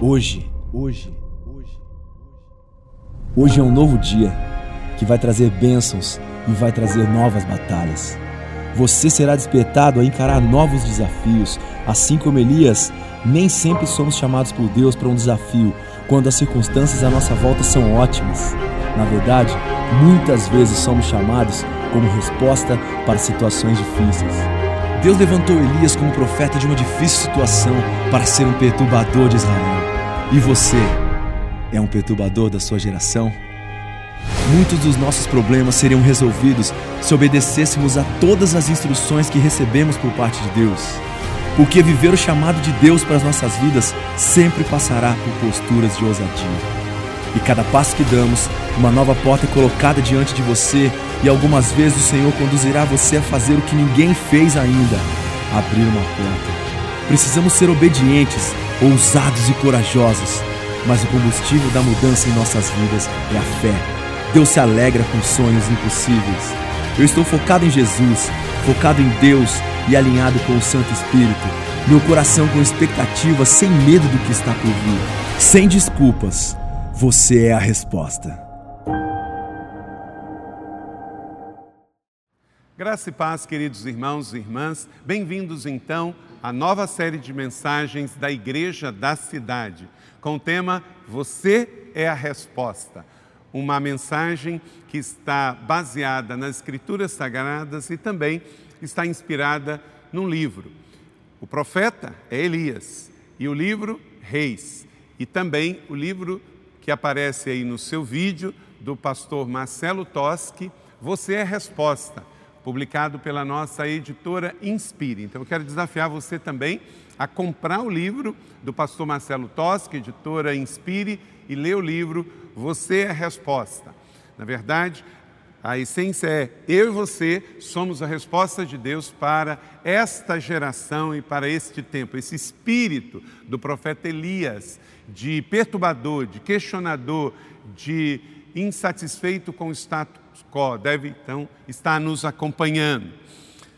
Hoje, hoje, hoje. Hoje é um novo dia que vai trazer bênçãos e vai trazer novas batalhas. Você será despertado a encarar novos desafios, assim como Elias. Nem sempre somos chamados por Deus para um desafio quando as circunstâncias à nossa volta são ótimas. Na verdade, muitas vezes somos chamados como resposta para situações difíceis. Deus levantou Elias como profeta de uma difícil situação para ser um perturbador de Israel. E você é um perturbador da sua geração? Muitos dos nossos problemas seriam resolvidos se obedecêssemos a todas as instruções que recebemos por parte de Deus. Porque viver o chamado de Deus para as nossas vidas sempre passará por posturas de ousadia. E cada passo que damos, uma nova porta é colocada diante de você, e algumas vezes o Senhor conduzirá você a fazer o que ninguém fez ainda abrir uma porta. Precisamos ser obedientes ousados e corajosos. Mas o combustível da mudança em nossas vidas é a fé. Deus se alegra com sonhos impossíveis. Eu estou focado em Jesus, focado em Deus e alinhado com o Santo Espírito. Meu coração com expectativa, sem medo do que está por vir. Sem desculpas, você é a resposta. Graça e paz, queridos irmãos e irmãs. Bem-vindos então a nova série de mensagens da Igreja da Cidade, com o tema Você é a Resposta. Uma mensagem que está baseada nas Escrituras Sagradas e também está inspirada num livro. O profeta é Elias e o livro Reis. E também o livro que aparece aí no seu vídeo do pastor Marcelo Toschi, Você é a Resposta publicado pela nossa editora Inspire. Então eu quero desafiar você também a comprar o livro do pastor Marcelo Toschi, editora Inspire, e ler o livro Você é a Resposta. Na verdade, a essência é: eu e você somos a resposta de Deus para esta geração e para este tempo. Esse espírito do profeta Elias, de perturbador, de questionador, de insatisfeito com o status deve então estar nos acompanhando.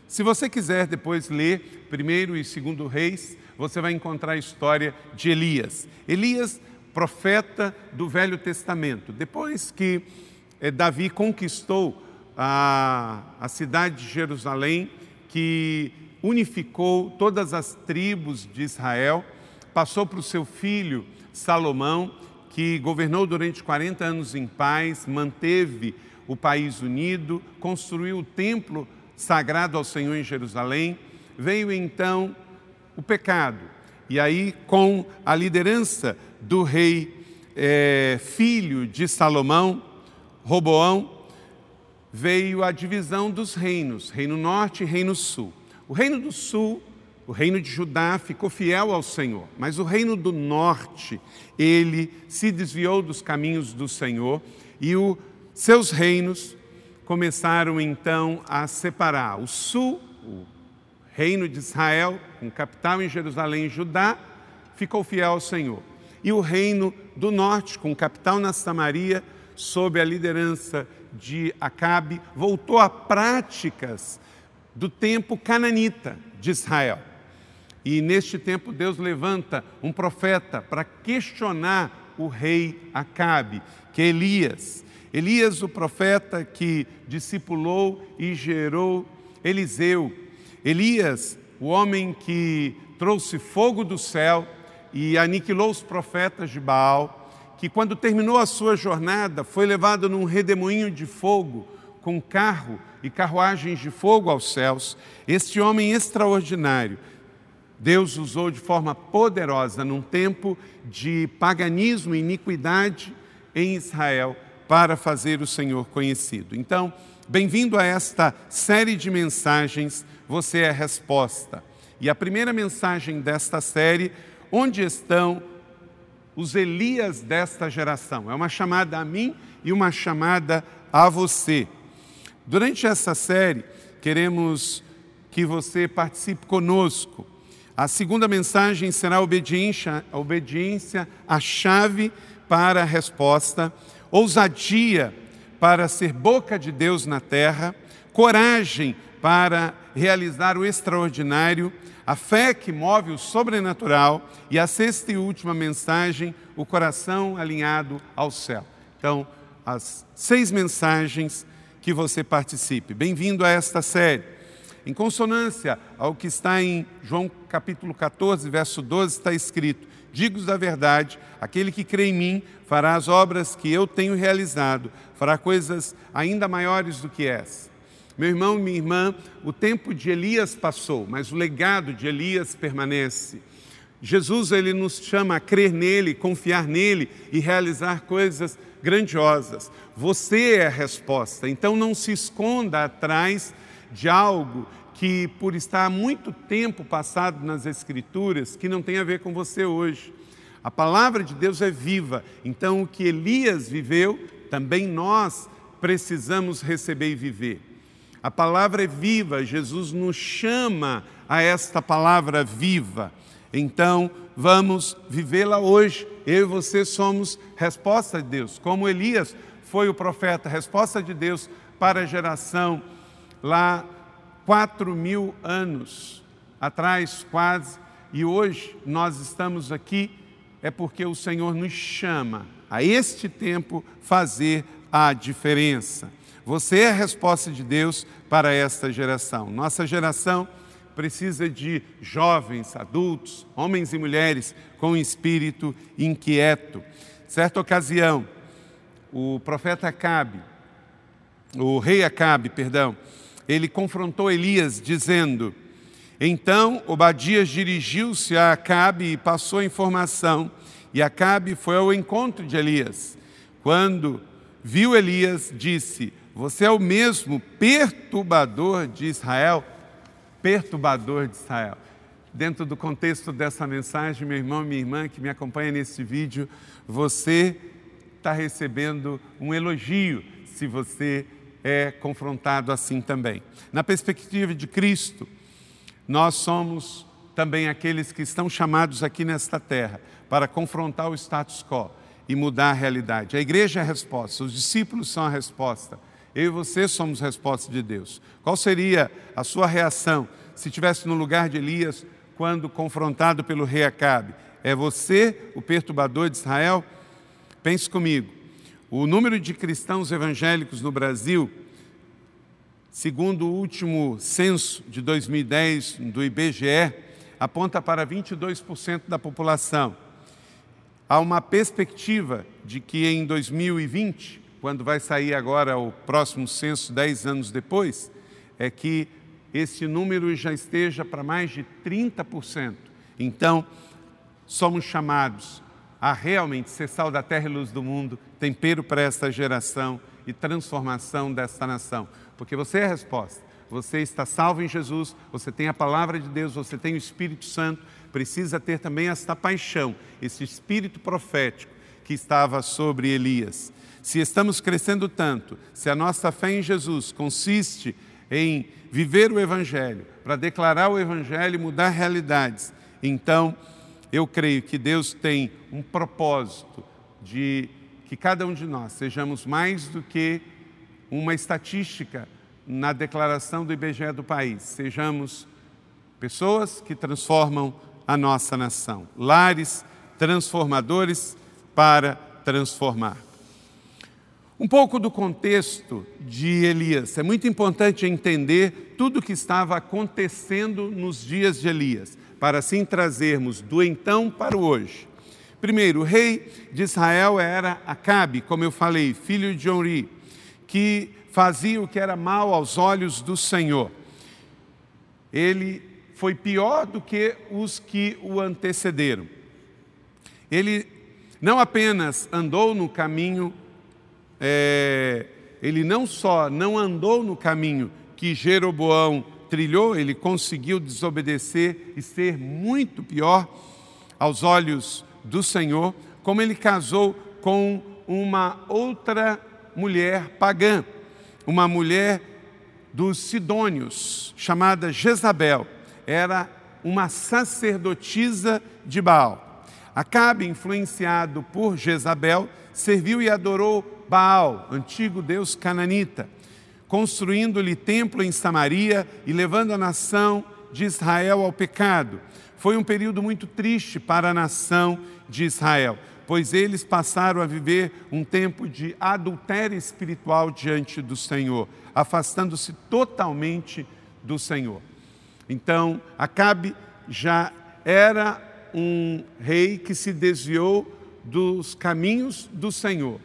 Se você quiser depois ler primeiro e segundo Reis, você vai encontrar a história de Elias. Elias, profeta do Velho Testamento. Depois que eh, Davi conquistou a, a cidade de Jerusalém, que unificou todas as tribos de Israel, passou para o seu filho Salomão, que governou durante 40 anos em paz, manteve o país unido, construiu o templo sagrado ao Senhor em Jerusalém. Veio então o pecado. E aí, com a liderança do rei é, filho de Salomão, Roboão, veio a divisão dos reinos, reino norte e reino sul. O reino do sul, o reino de Judá, ficou fiel ao Senhor, mas o reino do norte, ele se desviou dos caminhos do Senhor e o seus reinos começaram então a separar. O sul, o reino de Israel, com capital em Jerusalém, Judá, ficou fiel ao Senhor. E o reino do norte, com capital na Samaria, sob a liderança de Acabe, voltou a práticas do tempo cananita de Israel. E neste tempo Deus levanta um profeta para questionar o rei Acabe, que é Elias. Elias, o profeta que discipulou e gerou Eliseu. Elias, o homem que trouxe fogo do céu e aniquilou os profetas de Baal, que quando terminou a sua jornada foi levado num redemoinho de fogo com carro e carruagens de fogo aos céus. Este homem extraordinário, Deus usou de forma poderosa num tempo de paganismo e iniquidade em Israel para fazer o Senhor conhecido. Então, bem-vindo a esta série de mensagens, você é a resposta. E a primeira mensagem desta série, onde estão os Elias desta geração? É uma chamada a mim e uma chamada a você. Durante essa série, queremos que você participe conosco. A segunda mensagem será a obediência, a obediência, a chave para a resposta ousadia para ser boca de Deus na terra, coragem para realizar o extraordinário, a fé que move o sobrenatural e a sexta e última mensagem, o coração alinhado ao céu. Então, as seis mensagens que você participe. Bem-vindo a esta série. Em consonância ao que está em João capítulo 14, verso 12, está escrito: Digo-os da verdade, aquele que crê em mim fará as obras que eu tenho realizado, fará coisas ainda maiores do que essa. Meu irmão e minha irmã, o tempo de Elias passou, mas o legado de Elias permanece. Jesus ele nos chama a crer nele, confiar nele e realizar coisas grandiosas. Você é a resposta. Então não se esconda atrás de algo que por estar muito tempo passado nas escrituras, que não tem a ver com você hoje. A palavra de Deus é viva. Então o que Elias viveu, também nós precisamos receber e viver. A palavra é viva, Jesus nos chama a esta palavra viva. Então, vamos vivê-la hoje. Eu e você somos resposta de Deus. Como Elias foi o profeta, resposta de Deus para a geração lá quatro mil anos atrás, quase, e hoje nós estamos aqui, é porque o Senhor nos chama a este tempo fazer a diferença. Você é a resposta de Deus para esta geração. Nossa geração precisa de jovens, adultos, homens e mulheres com espírito inquieto. Certa ocasião, o profeta Acabe, o rei Acabe, perdão, ele confrontou Elias dizendo: Então Obadias dirigiu-se a Acabe e passou a informação, e Acabe foi ao encontro de Elias. Quando viu Elias, disse: você é o mesmo perturbador de Israel? Perturbador de Israel. Dentro do contexto dessa mensagem, meu irmão, minha irmã que me acompanha nesse vídeo, você está recebendo um elogio se você é confrontado assim também. Na perspectiva de Cristo, nós somos também aqueles que estão chamados aqui nesta terra para confrontar o status quo e mudar a realidade. A igreja é a resposta, os discípulos são a resposta. Eu e você somos resposta de Deus. Qual seria a sua reação se estivesse no lugar de Elias quando confrontado pelo rei Acabe? É você o perturbador de Israel? Pense comigo. O número de cristãos evangélicos no Brasil, segundo o último censo de 2010 do IBGE, aponta para 22% da população. Há uma perspectiva de que em 2020 quando vai sair agora o próximo censo, dez anos depois, é que esse número já esteja para mais de 30%. Então, somos chamados a realmente ser sal da terra e luz do mundo, tempero para esta geração e transformação desta nação. Porque você é a resposta. Você está salvo em Jesus, você tem a palavra de Deus, você tem o Espírito Santo, precisa ter também esta paixão, esse espírito profético que estava sobre Elias. Se estamos crescendo tanto, se a nossa fé em Jesus consiste em viver o Evangelho, para declarar o Evangelho e mudar realidades, então eu creio que Deus tem um propósito de que cada um de nós sejamos mais do que uma estatística na declaração do IBGE do país, sejamos pessoas que transformam a nossa nação, lares transformadores para transformar. Um pouco do contexto de Elias. É muito importante entender tudo o que estava acontecendo nos dias de Elias, para assim trazermos do então para o hoje. Primeiro, o rei de Israel era Acabe, como eu falei, filho de Onri, que fazia o que era mal aos olhos do Senhor. Ele foi pior do que os que o antecederam. Ele não apenas andou no caminho é, ele não só não andou no caminho que Jeroboão trilhou, ele conseguiu desobedecer e ser muito pior aos olhos do Senhor, como ele casou com uma outra mulher pagã, uma mulher dos Sidônios, chamada Jezabel. Era uma sacerdotisa de Baal. Acabe, influenciado por Jezabel, serviu e adorou Baal, antigo deus cananita. Construindo-lhe templo em Samaria e levando a nação de Israel ao pecado. Foi um período muito triste para a nação de Israel, pois eles passaram a viver um tempo de adultério espiritual diante do Senhor, afastando-se totalmente do Senhor. Então, Acabe já era um rei que se desviou dos caminhos do Senhor.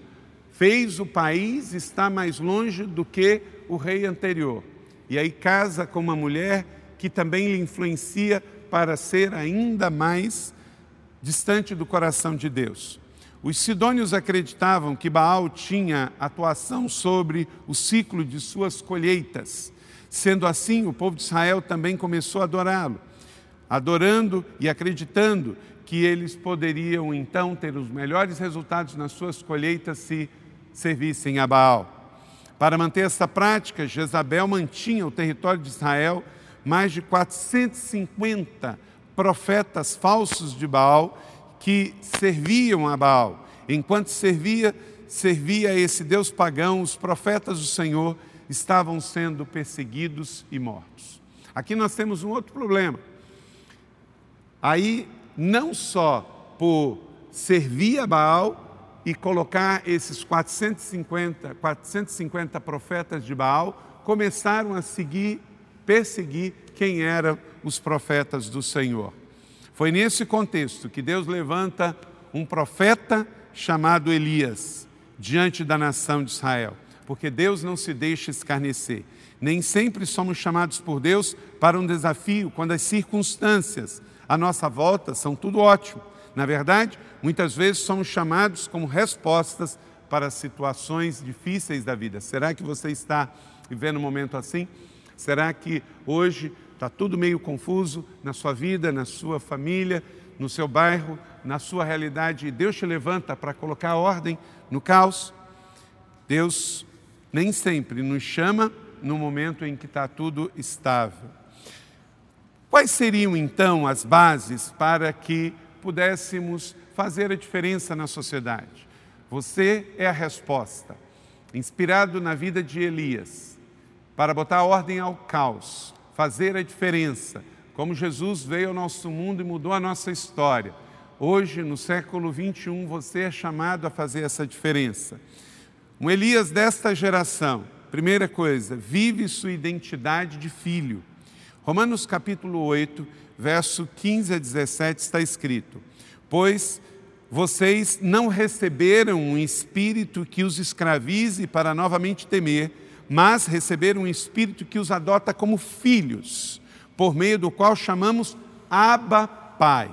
Fez o país estar mais longe do que o rei anterior. E aí casa com uma mulher que também lhe influencia para ser ainda mais distante do coração de Deus. Os sidônios acreditavam que Baal tinha atuação sobre o ciclo de suas colheitas. Sendo assim, o povo de Israel também começou a adorá-lo, adorando e acreditando que eles poderiam então ter os melhores resultados nas suas colheitas se servissem a Baal. Para manter essa prática, Jezabel mantinha o território de Israel mais de 450 profetas falsos de Baal que serviam a Baal. Enquanto servia, servia a esse Deus pagão, os profetas do Senhor estavam sendo perseguidos e mortos. Aqui nós temos um outro problema. Aí, não só por servir a Baal e colocar esses 450, 450 profetas de Baal, começaram a seguir perseguir quem eram os profetas do Senhor. Foi nesse contexto que Deus levanta um profeta chamado Elias diante da nação de Israel, porque Deus não se deixa escarnecer. Nem sempre somos chamados por Deus para um desafio quando as circunstâncias à nossa volta são tudo ótimo. Na verdade, muitas vezes somos chamados como respostas para situações difíceis da vida. Será que você está vivendo um momento assim? Será que hoje está tudo meio confuso na sua vida, na sua família, no seu bairro, na sua realidade e Deus te levanta para colocar ordem no caos? Deus nem sempre nos chama no momento em que está tudo estável. Quais seriam então as bases para que pudéssemos fazer a diferença na sociedade? Você é a resposta. Inspirado na vida de Elias, para botar ordem ao caos, fazer a diferença, como Jesus veio ao nosso mundo e mudou a nossa história. Hoje, no século 21, você é chamado a fazer essa diferença. Um Elias desta geração, primeira coisa, vive sua identidade de filho. Romanos capítulo 8, verso 15 a 17 está escrito: Pois vocês não receberam um espírito que os escravize para novamente temer, mas receberam um Espírito que os adota como filhos, por meio do qual chamamos Abba Pai.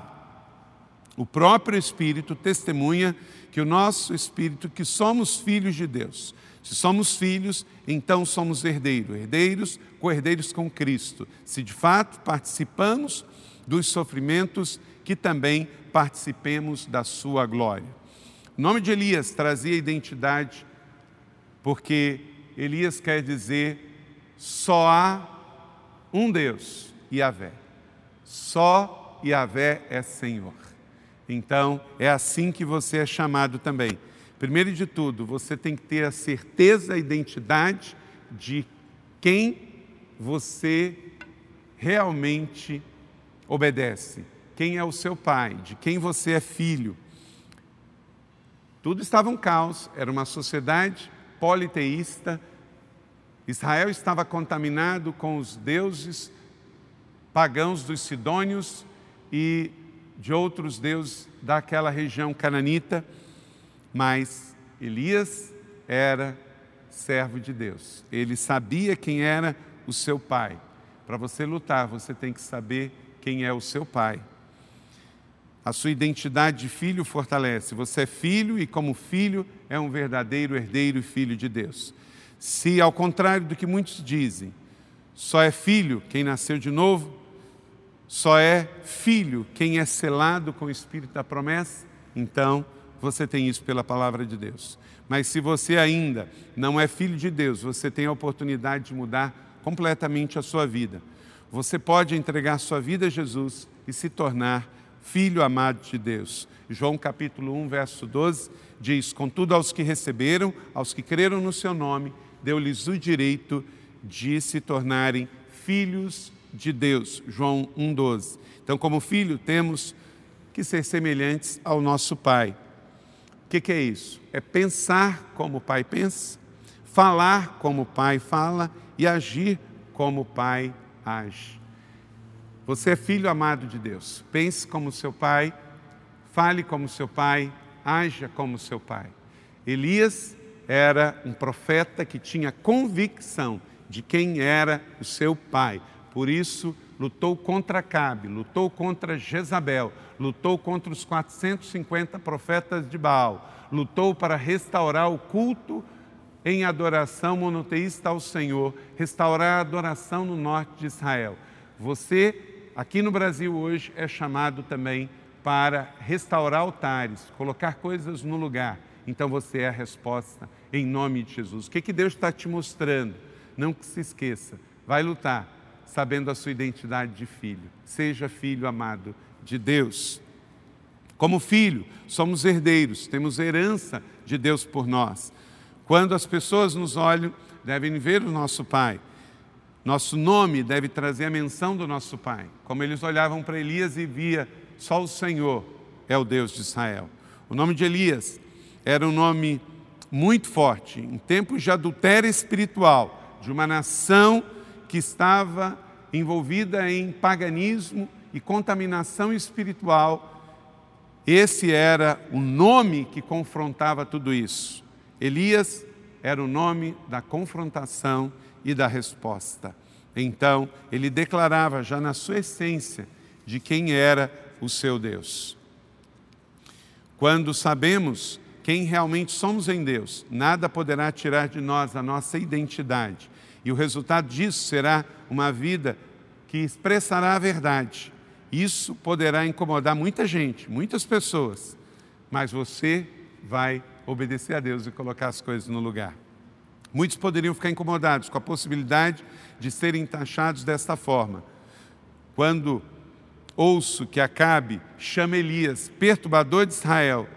O próprio Espírito testemunha que o nosso Espírito, que somos filhos de Deus. Se somos filhos, então somos herdeiros, herdeiros, co-herdeiros com Cristo. Se de fato participamos dos sofrimentos, que também participemos da sua glória. O nome de Elias trazia identidade, porque Elias quer dizer só há um Deus, Yahvé. Só Yahvé é Senhor. Então, é assim que você é chamado também. Primeiro de tudo, você tem que ter a certeza, a identidade de quem você realmente obedece, quem é o seu pai, de quem você é filho. Tudo estava um caos, era uma sociedade politeísta. Israel estava contaminado com os deuses pagãos dos sidônios e de outros deuses daquela região cananita, mas Elias era servo de Deus. Ele sabia quem era o seu pai. Para você lutar, você tem que saber quem é o seu pai. A sua identidade de filho fortalece. Você é filho e, como filho, é um verdadeiro herdeiro e filho de Deus. Se, ao contrário do que muitos dizem, só é filho quem nasceu de novo, só é filho quem é selado com o Espírito da promessa, então você tem isso pela palavra de Deus. Mas se você ainda não é filho de Deus, você tem a oportunidade de mudar completamente a sua vida. Você pode entregar sua vida a Jesus e se tornar filho amado de Deus. João capítulo 1, verso 12 diz: Contudo, aos que receberam, aos que creram no seu nome, deu-lhes o direito de se tornarem filhos de Deus. João 1,12. Então, como filho, temos que ser semelhantes ao nosso Pai. Que, que é isso? É pensar como o Pai pensa, falar como o Pai fala e agir como o Pai age. Você é filho amado de Deus. Pense como seu pai, fale como seu pai, haja como seu pai. Elias era um profeta que tinha convicção de quem era o seu pai. Por isso, lutou contra Cabe, lutou contra Jezabel, lutou contra os 450 profetas de Baal, lutou para restaurar o culto em adoração monoteísta ao Senhor, restaurar a adoração no norte de Israel. Você, aqui no Brasil hoje, é chamado também para restaurar altares, colocar coisas no lugar. Então você é a resposta em nome de Jesus. O que, que Deus está te mostrando? Não se esqueça, vai lutar, sabendo a sua identidade de filho. Seja filho amado de Deus. Como filho, somos herdeiros, temos herança de Deus por nós. Quando as pessoas nos olham, devem ver o nosso Pai. Nosso nome deve trazer a menção do nosso Pai. Como eles olhavam para Elias e via, só o Senhor é o Deus de Israel. O nome de Elias era um nome muito forte, em tempos de adultério espiritual, de uma nação que estava envolvida em paganismo e contaminação espiritual. Esse era o nome que confrontava tudo isso. Elias era o nome da confrontação e da resposta. Então, ele declarava já na sua essência de quem era o seu Deus. Quando sabemos quem realmente somos em Deus, nada poderá tirar de nós a nossa identidade. E o resultado disso será uma vida que expressará a verdade. Isso poderá incomodar muita gente, muitas pessoas, mas você vai obedecer a Deus e colocar as coisas no lugar. Muitos poderiam ficar incomodados com a possibilidade de serem taxados desta forma. Quando ouço que Acabe chama Elias perturbador de Israel,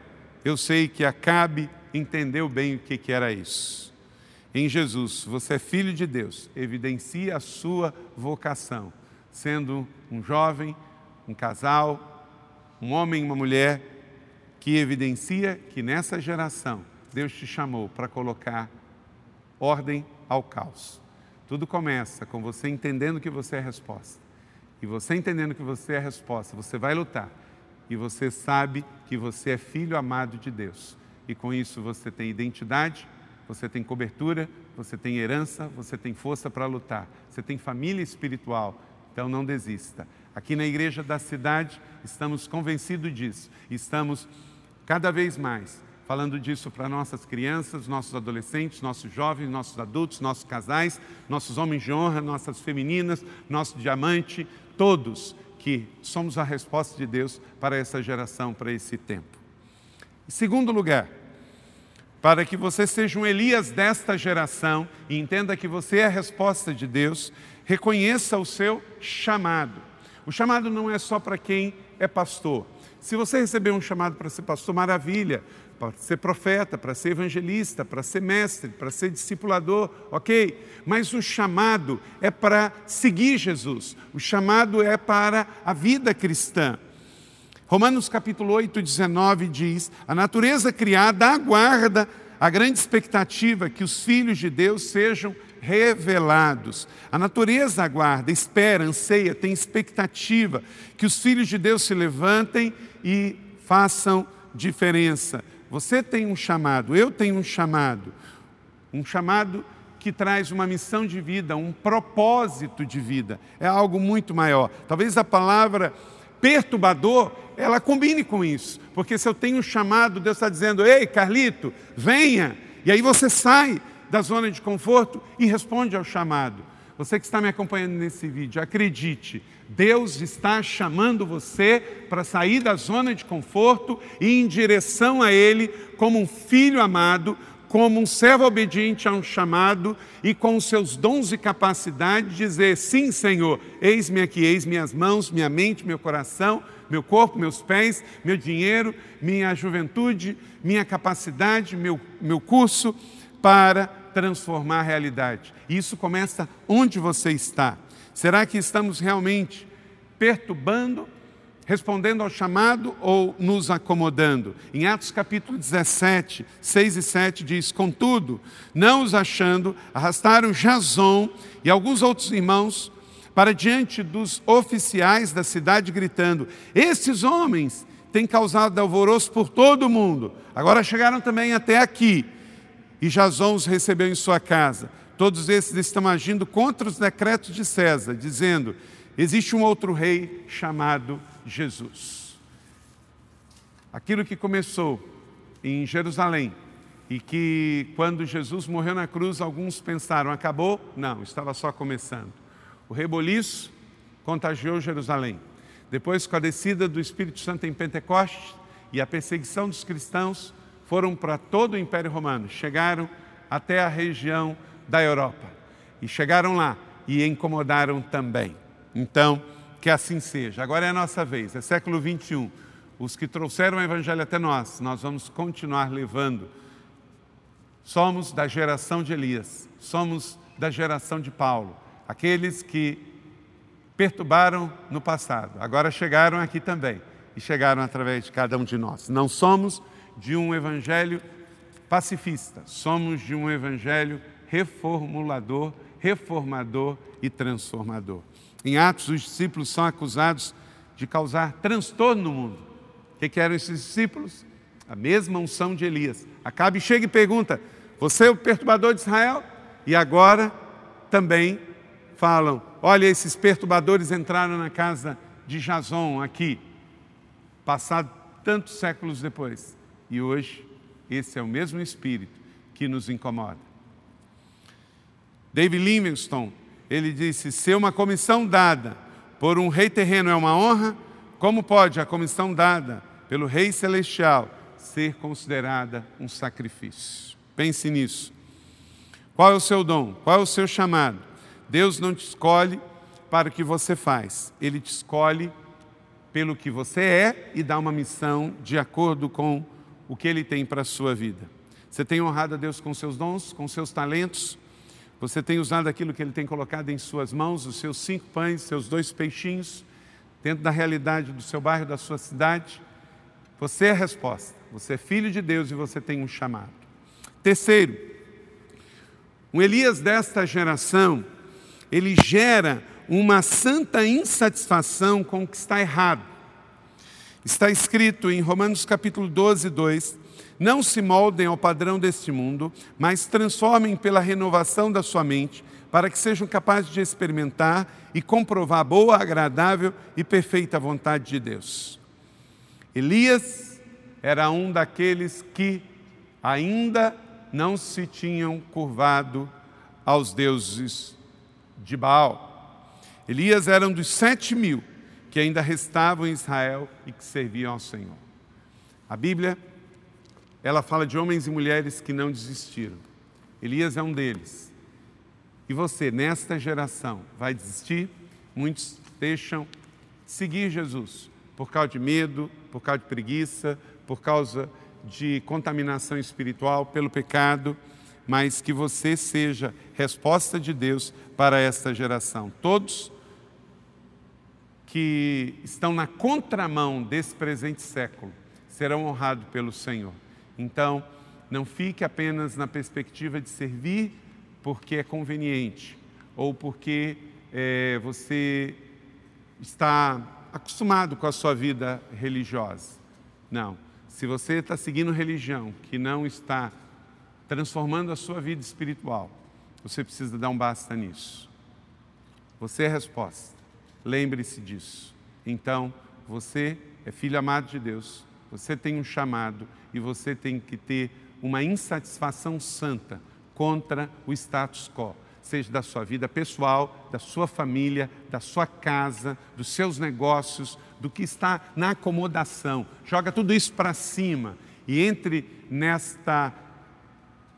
eu sei que Acabe entendeu bem o que, que era isso. Em Jesus, você é filho de Deus, evidencia a sua vocação, sendo um jovem, um casal, um homem e uma mulher que evidencia que nessa geração Deus te chamou para colocar ordem ao caos. Tudo começa com você entendendo que você é a resposta. E você entendendo que você é a resposta, você vai lutar. E você sabe que você é filho amado de Deus. E com isso você tem identidade, você tem cobertura, você tem herança, você tem força para lutar. Você tem família espiritual. Então não desista. Aqui na igreja da cidade estamos convencidos disso. Estamos cada vez mais falando disso para nossas crianças, nossos adolescentes, nossos jovens, nossos adultos, nossos casais, nossos homens de honra, nossas femininas, nosso diamante, todos que somos a resposta de Deus para essa geração, para esse tempo. Em segundo lugar, para que você seja um Elias desta geração e entenda que você é a resposta de Deus, reconheça o seu chamado. O chamado não é só para quem é pastor, se você receber um chamado para ser pastor, maravilha, para ser profeta, para ser evangelista, para ser mestre, para ser discipulador, ok? Mas o chamado é para seguir Jesus, o chamado é para a vida cristã. Romanos capítulo 8, 19 diz: A natureza criada aguarda a grande expectativa que os filhos de Deus sejam revelados. A natureza aguarda, espera, anseia, tem expectativa que os filhos de Deus se levantem e façam diferença. Você tem um chamado, eu tenho um chamado, um chamado que traz uma missão de vida, um propósito de vida. É algo muito maior. Talvez a palavra perturbador, ela combine com isso. Porque se eu tenho um chamado, Deus está dizendo: Ei, Carlito, venha. E aí você sai da zona de conforto e responde ao chamado. Você que está me acompanhando nesse vídeo, acredite, Deus está chamando você para sair da zona de conforto e em direção a Ele como um filho amado, como um servo obediente a um chamado e com seus dons e capacidades dizer: Sim, Senhor, eis-me aqui, eis minhas mãos, minha mente, meu coração, meu corpo, meus pés, meu dinheiro, minha juventude, minha capacidade, meu, meu curso, para transformar a realidade. Isso começa onde você está. Será que estamos realmente perturbando, respondendo ao chamado ou nos acomodando? Em Atos capítulo 17, 6 e 7 diz: Contudo, não os achando, arrastaram Jason e alguns outros irmãos para diante dos oficiais da cidade, gritando: Esses homens têm causado alvoroço por todo o mundo. Agora chegaram também até aqui. E Jason os recebeu em sua casa. Todos esses estão agindo contra os decretos de César, dizendo: existe um outro rei chamado Jesus. Aquilo que começou em Jerusalém e que, quando Jesus morreu na cruz, alguns pensaram: acabou? Não, estava só começando. O reboliço contagiou Jerusalém. Depois, com a descida do Espírito Santo em Pentecostes e a perseguição dos cristãos, foram para todo o Império Romano, chegaram até a região da Europa. E chegaram lá e incomodaram também. Então, que assim seja. Agora é a nossa vez, é século 21. Os que trouxeram o Evangelho até nós, nós vamos continuar levando. Somos da geração de Elias, somos da geração de Paulo, aqueles que perturbaram no passado, agora chegaram aqui também e chegaram através de cada um de nós. Não somos de um evangelho pacifista, somos de um evangelho reformulador, reformador e transformador. Em Atos, os discípulos são acusados de causar transtorno no mundo. O que, eram esses discípulos? A mesma unção de Elias. Acabe chega e pergunta: Você é o perturbador de Israel? E agora também falam: Olha, esses perturbadores entraram na casa de Jason aqui, passado tantos séculos depois. E hoje, esse é o mesmo espírito que nos incomoda. David Livingstone, ele disse: se uma comissão dada por um rei terreno é uma honra, como pode a comissão dada pelo rei celestial ser considerada um sacrifício? Pense nisso. Qual é o seu dom? Qual é o seu chamado? Deus não te escolhe para o que você faz, Ele te escolhe pelo que você é e dá uma missão de acordo com o que Ele tem para a sua vida. Você tem honrado a Deus com seus dons, com seus talentos, você tem usado aquilo que Ele tem colocado em suas mãos, os seus cinco pães, seus dois peixinhos, dentro da realidade do seu bairro, da sua cidade. Você é a resposta. Você é filho de Deus e você tem um chamado. Terceiro, um Elias desta geração, ele gera uma santa insatisfação com o que está errado. Está escrito em Romanos capítulo 12, 2: não se moldem ao padrão deste mundo, mas transformem pela renovação da sua mente, para que sejam capazes de experimentar e comprovar a boa, agradável e perfeita vontade de Deus. Elias era um daqueles que ainda não se tinham curvado aos deuses de Baal. Elias era um dos sete mil que ainda restavam em Israel e que serviam ao Senhor. A Bíblia ela fala de homens e mulheres que não desistiram. Elias é um deles. E você, nesta geração, vai desistir? Muitos deixam seguir Jesus por causa de medo, por causa de preguiça, por causa de contaminação espiritual, pelo pecado, mas que você seja resposta de Deus para esta geração. Todos que estão na contramão desse presente século serão honrados pelo Senhor. Então, não fique apenas na perspectiva de servir porque é conveniente ou porque é, você está acostumado com a sua vida religiosa. Não. Se você está seguindo religião que não está transformando a sua vida espiritual, você precisa dar um basta nisso. Você é a resposta. Lembre-se disso. Então, você é filho amado de Deus, você tem um chamado e você tem que ter uma insatisfação santa contra o status quo, seja da sua vida pessoal, da sua família, da sua casa, dos seus negócios, do que está na acomodação. Joga tudo isso para cima e entre nesta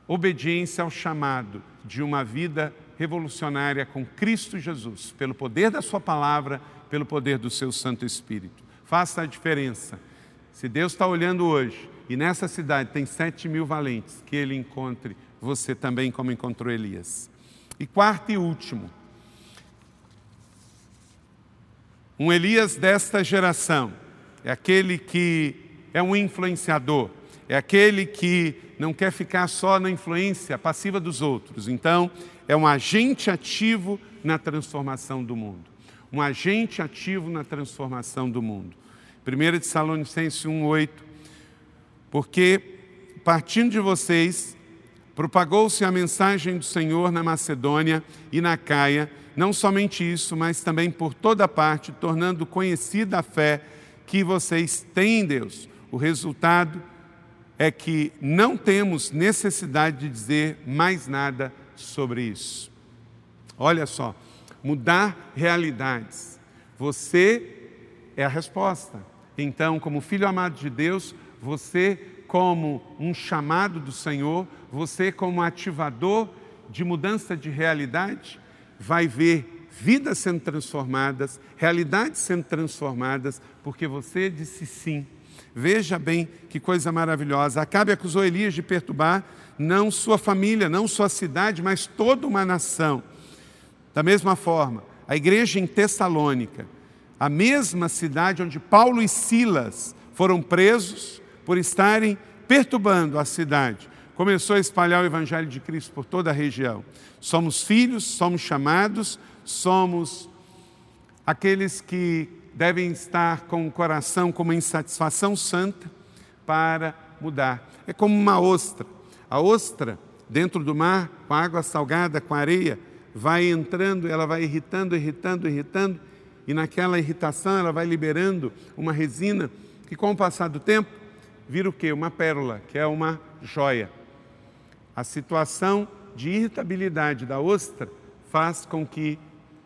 obediência ao chamado de uma vida revolucionária com Cristo Jesus, pelo poder da Sua palavra, pelo poder do Seu Santo Espírito. Faça a diferença. Se Deus está olhando hoje e nessa cidade tem sete mil valentes, que Ele encontre você também como encontrou Elias. E quarto e último, um Elias desta geração é aquele que é um influenciador, é aquele que não quer ficar só na influência passiva dos outros. Então, é um agente ativo na transformação do mundo. Um agente ativo na transformação do mundo. 1 Tessalonicenses 1,8 Porque, partindo de vocês, propagou-se a mensagem do Senhor na Macedônia e na Caia, não somente isso, mas também por toda parte, tornando conhecida a fé que vocês têm em Deus. O resultado é que não temos necessidade de dizer mais nada sobre isso. Olha só, mudar realidades. Você é a resposta. Então, como filho amado de Deus, você, como um chamado do Senhor, você, como ativador de mudança de realidade, vai ver vidas sendo transformadas, realidades sendo transformadas, porque você disse sim. Veja bem que coisa maravilhosa. Acabe acusou Elias de perturbar não sua família, não sua cidade, mas toda uma nação. Da mesma forma, a igreja em Tessalônica, a mesma cidade onde Paulo e Silas foram presos por estarem perturbando a cidade, começou a espalhar o evangelho de Cristo por toda a região. Somos filhos, somos chamados, somos aqueles que devem estar com o coração com uma insatisfação santa para mudar. É como uma ostra. A ostra, dentro do mar, com água salgada, com areia, vai entrando, ela vai irritando, irritando, irritando, e naquela irritação ela vai liberando uma resina que, com o passar do tempo, vira o quê? Uma pérola, que é uma joia. A situação de irritabilidade da ostra faz com que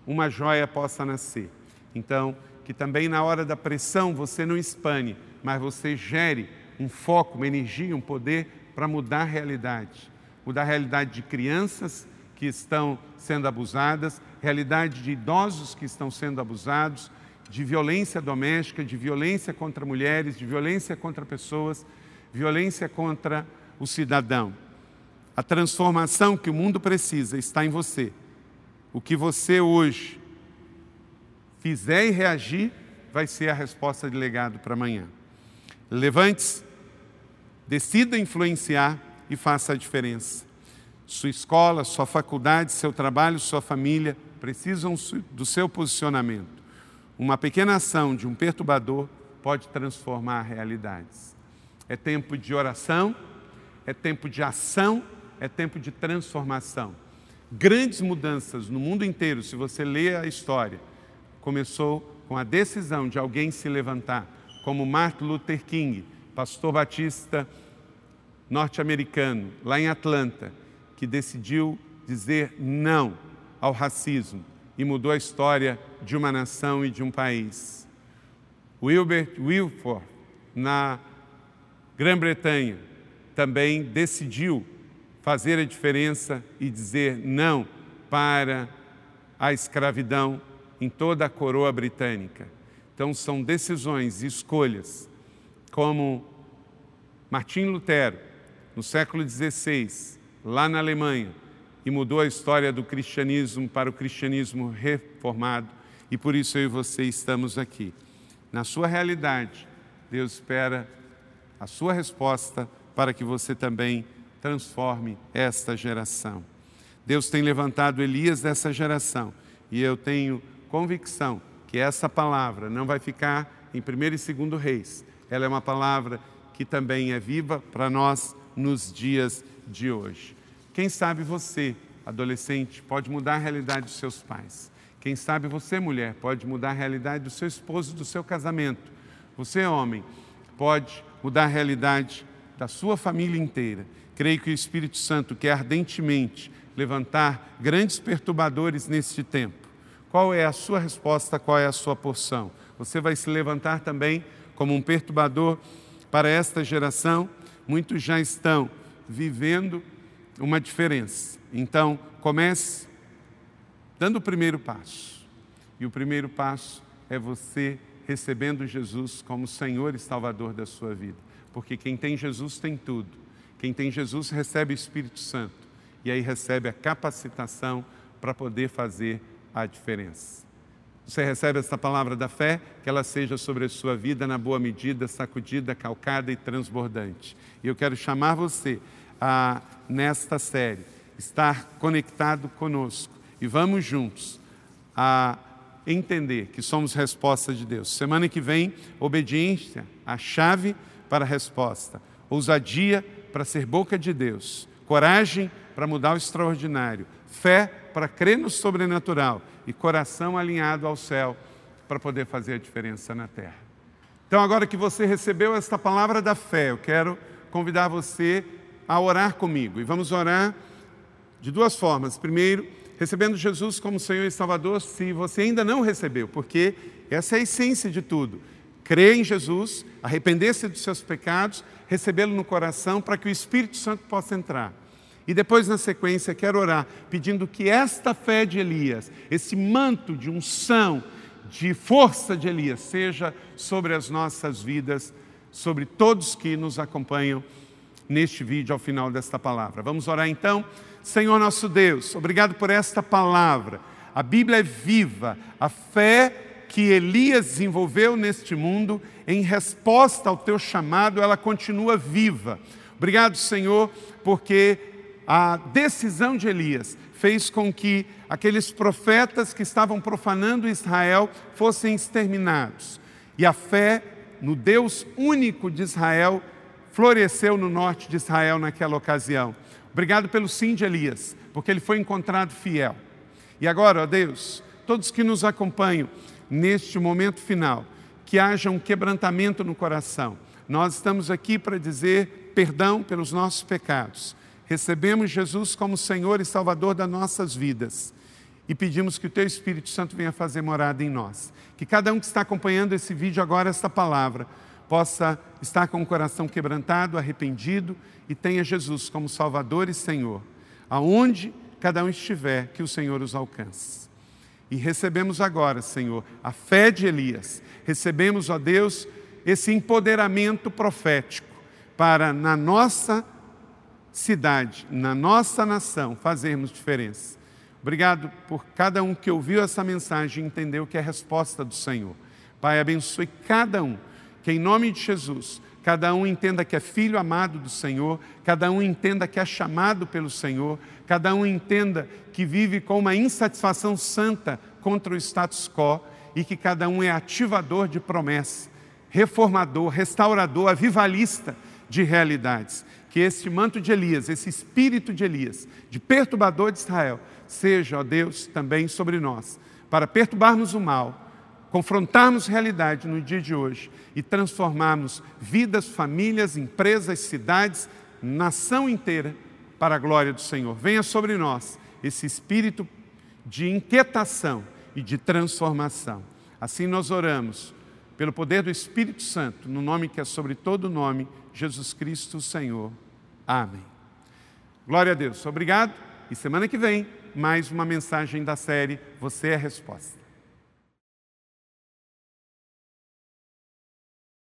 uma joia possa nascer. Então, que também na hora da pressão você não espane, mas você gere um foco, uma energia, um poder para mudar a realidade. Mudar a realidade de crianças que estão sendo abusadas, realidade de idosos que estão sendo abusados, de violência doméstica, de violência contra mulheres, de violência contra pessoas, violência contra o cidadão. A transformação que o mundo precisa está em você. O que você hoje fizer e reagir vai ser a resposta de legado para amanhã. Levante-se, decida influenciar e faça a diferença. Sua escola, sua faculdade, seu trabalho, sua família precisam do seu posicionamento. Uma pequena ação de um perturbador pode transformar realidades. É tempo de oração, é tempo de ação, é tempo de transformação. Grandes mudanças no mundo inteiro, se você ler a história, começou com a decisão de alguém se levantar, como Martin Luther King, pastor batista norte-americano, lá em Atlanta, que decidiu dizer não ao racismo e mudou a história de uma nação e de um país. Wilbert Wilford, na Grã-Bretanha, também decidiu fazer a diferença e dizer não para a escravidão em toda a coroa britânica. Então, são decisões e escolhas, como Martim Lutero, no século XVI, lá na Alemanha, e mudou a história do cristianismo para o cristianismo reformado, e por isso eu e você estamos aqui. Na sua realidade, Deus espera a sua resposta para que você também transforme esta geração. Deus tem levantado Elias dessa geração, e eu tenho convicção que essa palavra não vai ficar em 1 e 2 Reis. Ela é uma palavra que também é viva para nós nos dias de hoje. Quem sabe você, adolescente, pode mudar a realidade dos seus pais. Quem sabe você, mulher, pode mudar a realidade do seu esposo, do seu casamento. Você, homem, pode mudar a realidade da sua família inteira. Creio que o Espírito Santo quer ardentemente levantar grandes perturbadores neste tempo qual é a sua resposta? Qual é a sua porção? Você vai se levantar também como um perturbador para esta geração? Muitos já estão vivendo uma diferença. Então, comece dando o primeiro passo. E o primeiro passo é você recebendo Jesus como Senhor e Salvador da sua vida. Porque quem tem Jesus tem tudo. Quem tem Jesus recebe o Espírito Santo. e aí recebe a capacitação para poder fazer a diferença. Você recebe essa palavra da fé, que ela seja sobre a sua vida na boa medida, sacudida, calcada e transbordante. E eu quero chamar você a, nesta série, estar conectado conosco e vamos juntos a entender que somos resposta de Deus. Semana que vem, obediência, a chave para a resposta, ousadia para ser boca de Deus, coragem para mudar o extraordinário, fé para crer no sobrenatural e coração alinhado ao céu para poder fazer a diferença na terra. Então, agora que você recebeu esta palavra da fé, eu quero convidar você a orar comigo. E vamos orar de duas formas. Primeiro, recebendo Jesus como Senhor e Salvador, se você ainda não recebeu, porque essa é a essência de tudo. Crer em Jesus, arrepender-se dos seus pecados, recebê-lo no coração para que o Espírito Santo possa entrar. E depois, na sequência, quero orar pedindo que esta fé de Elias, esse manto de unção, de força de Elias, seja sobre as nossas vidas, sobre todos que nos acompanham neste vídeo ao final desta palavra. Vamos orar então? Senhor nosso Deus, obrigado por esta palavra. A Bíblia é viva, a fé que Elias desenvolveu neste mundo, em resposta ao teu chamado, ela continua viva. Obrigado, Senhor, porque a decisão de Elias fez com que aqueles profetas que estavam profanando Israel fossem exterminados. E a fé no Deus único de Israel floresceu no norte de Israel naquela ocasião. Obrigado pelo sim de Elias, porque ele foi encontrado fiel. E agora, ó Deus, todos que nos acompanham neste momento final, que haja um quebrantamento no coração. Nós estamos aqui para dizer perdão pelos nossos pecados. Recebemos Jesus como Senhor e Salvador das nossas vidas e pedimos que o Teu Espírito Santo venha fazer morada em nós. Que cada um que está acompanhando esse vídeo agora, esta palavra, possa estar com o coração quebrantado, arrependido e tenha Jesus como Salvador e Senhor. Aonde cada um estiver, que o Senhor os alcance. E recebemos agora, Senhor, a fé de Elias. Recebemos, ó Deus, esse empoderamento profético para na nossa cidade, na nossa nação, fazermos diferença. Obrigado por cada um que ouviu essa mensagem e entendeu que é a resposta do Senhor. Pai, abençoe cada um que em nome de Jesus, cada um entenda que é filho amado do Senhor, cada um entenda que é chamado pelo Senhor, cada um entenda que vive com uma insatisfação santa contra o status quo e que cada um é ativador de promessa, reformador, restaurador, avivalista de realidades. Que esse manto de Elias, esse espírito de Elias, de perturbador de Israel, seja, ó Deus, também sobre nós, para perturbarmos o mal confrontarmos realidade no dia de hoje e transformarmos vidas, famílias, empresas, cidades, nação inteira para a glória do Senhor. Venha sobre nós esse espírito de inquietação e de transformação. Assim nós oramos, pelo poder do Espírito Santo, no nome que é sobre todo nome, Jesus Cristo, Senhor. Amém. Glória a Deus. Obrigado. E semana que vem, mais uma mensagem da série Você é a Resposta.